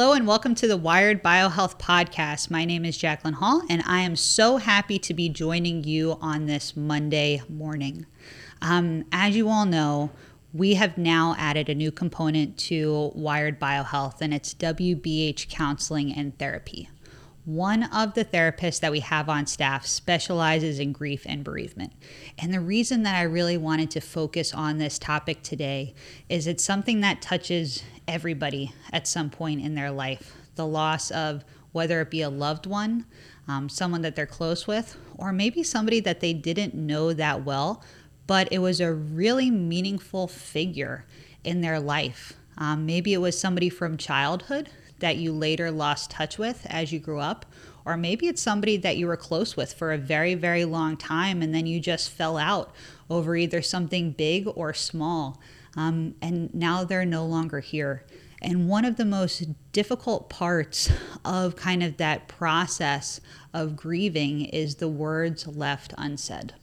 Hello and welcome to the Wired Biohealth Podcast. My name is Jacqueline Hall, and I am so happy to be joining you on this Monday morning. Um, as you all know, we have now added a new component to Wired Biohealth, and it's WBH counseling and therapy. One of the therapists that we have on staff specializes in grief and bereavement. And the reason that I really wanted to focus on this topic today is it's something that touches everybody at some point in their life. The loss of whether it be a loved one, um, someone that they're close with, or maybe somebody that they didn't know that well, but it was a really meaningful figure in their life. Um, maybe it was somebody from childhood that you later lost touch with as you grew up, or maybe it's somebody that you were close with for a very, very long time and then you just fell out over either something big or small. Um, and now they're no longer here. And one of the most difficult parts of kind of that process of grieving is the words left unsaid.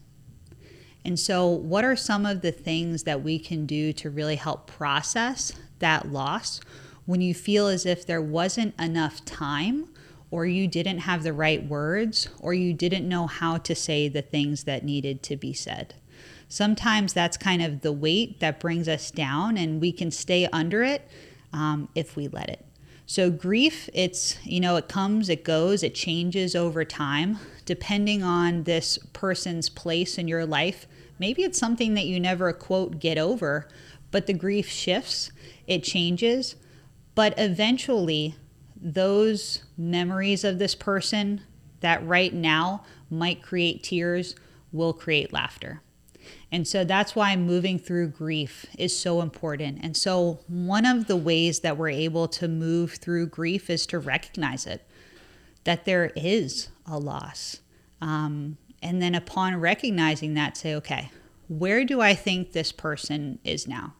And so, what are some of the things that we can do to really help process that loss when you feel as if there wasn't enough time, or you didn't have the right words, or you didn't know how to say the things that needed to be said? Sometimes that's kind of the weight that brings us down, and we can stay under it um, if we let it. So, grief, it's, you know, it comes, it goes, it changes over time, depending on this person's place in your life Maybe it's something that you never, quote, get over, but the grief shifts, it changes. But eventually, those memories of this person that right now might create tears will create laughter. And so that's why moving through grief is so important. And so, one of the ways that we're able to move through grief is to recognize it that there is a loss. Um, and then upon recognizing that, say, okay, where do I think this person is now?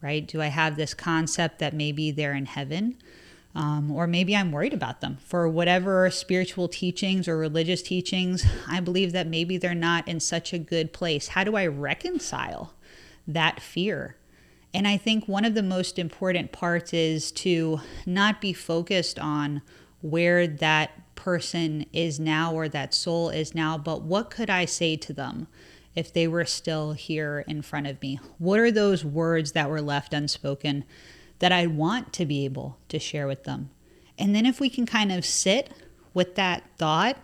Right? Do I have this concept that maybe they're in heaven? Um, or maybe I'm worried about them for whatever spiritual teachings or religious teachings. I believe that maybe they're not in such a good place. How do I reconcile that fear? And I think one of the most important parts is to not be focused on where that person is now or that soul is now, but what could I say to them if they were still here in front of me? What are those words that were left unspoken that I want to be able to share with them? And then if we can kind of sit with that thought,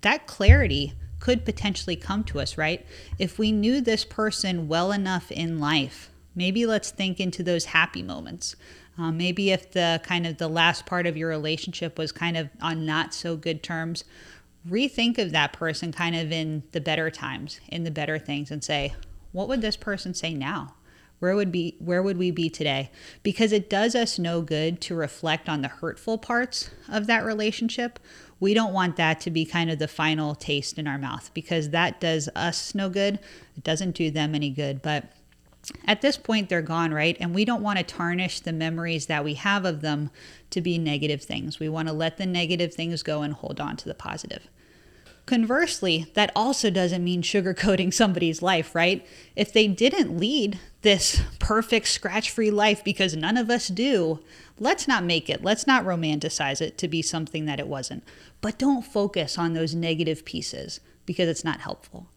that clarity could potentially come to us, right? If we knew this person well enough in life, maybe let's think into those happy moments. Um, maybe if the kind of the last part of your relationship was kind of on not so good terms, rethink of that person kind of in the better times, in the better things, and say, what would this person say now? Where would be where would we be today? Because it does us no good to reflect on the hurtful parts of that relationship. We don't want that to be kind of the final taste in our mouth because that does us no good. It doesn't do them any good. But at this point, they're gone, right? And we don't want to tarnish the memories that we have of them to be negative things. We want to let the negative things go and hold on to the positive. Conversely, that also doesn't mean sugarcoating somebody's life, right? If they didn't lead this perfect scratch free life because none of us do, let's not make it, let's not romanticize it to be something that it wasn't. But don't focus on those negative pieces because it's not helpful.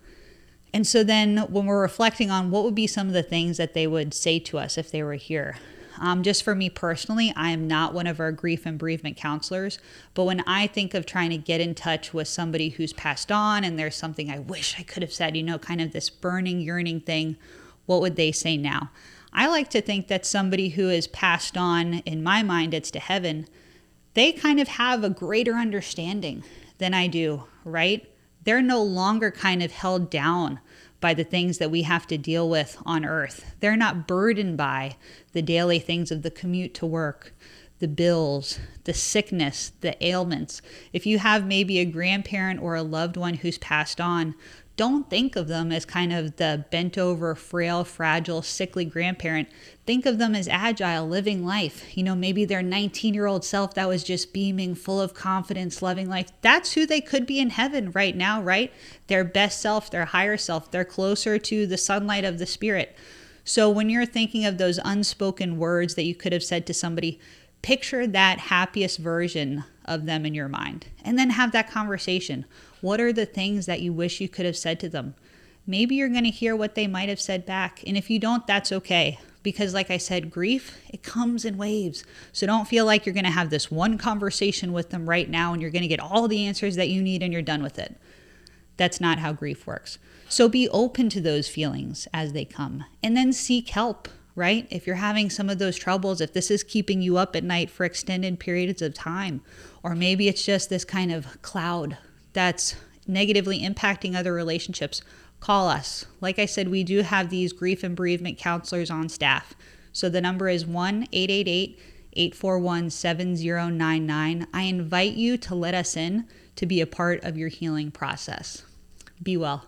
And so then when we're reflecting on what would be some of the things that they would say to us if they were here, um, just for me personally, I am not one of our grief and bereavement counselors. But when I think of trying to get in touch with somebody who's passed on and there's something I wish I could have said, you know, kind of this burning, yearning thing, what would they say now? I like to think that somebody who has passed on, in my mind, it's to heaven, they kind of have a greater understanding than I do, right? They're no longer kind of held down by the things that we have to deal with on earth. They're not burdened by the daily things of the commute to work, the bills, the sickness, the ailments. If you have maybe a grandparent or a loved one who's passed on, don't think of them as kind of the bent over, frail, fragile, sickly grandparent. Think of them as agile, living life. You know, maybe their 19 year old self that was just beaming, full of confidence, loving life. That's who they could be in heaven right now, right? Their best self, their higher self. They're closer to the sunlight of the spirit. So when you're thinking of those unspoken words that you could have said to somebody, picture that happiest version of them in your mind and then have that conversation. What are the things that you wish you could have said to them? Maybe you're going to hear what they might have said back. And if you don't, that's okay. Because, like I said, grief, it comes in waves. So don't feel like you're going to have this one conversation with them right now and you're going to get all the answers that you need and you're done with it. That's not how grief works. So be open to those feelings as they come and then seek help right? If you're having some of those troubles, if this is keeping you up at night for extended periods of time, or maybe it's just this kind of cloud that's negatively impacting other relationships, call us. Like I said, we do have these grief and bereavement counselors on staff. So the number is 1 888 841 7099. I invite you to let us in to be a part of your healing process. Be well.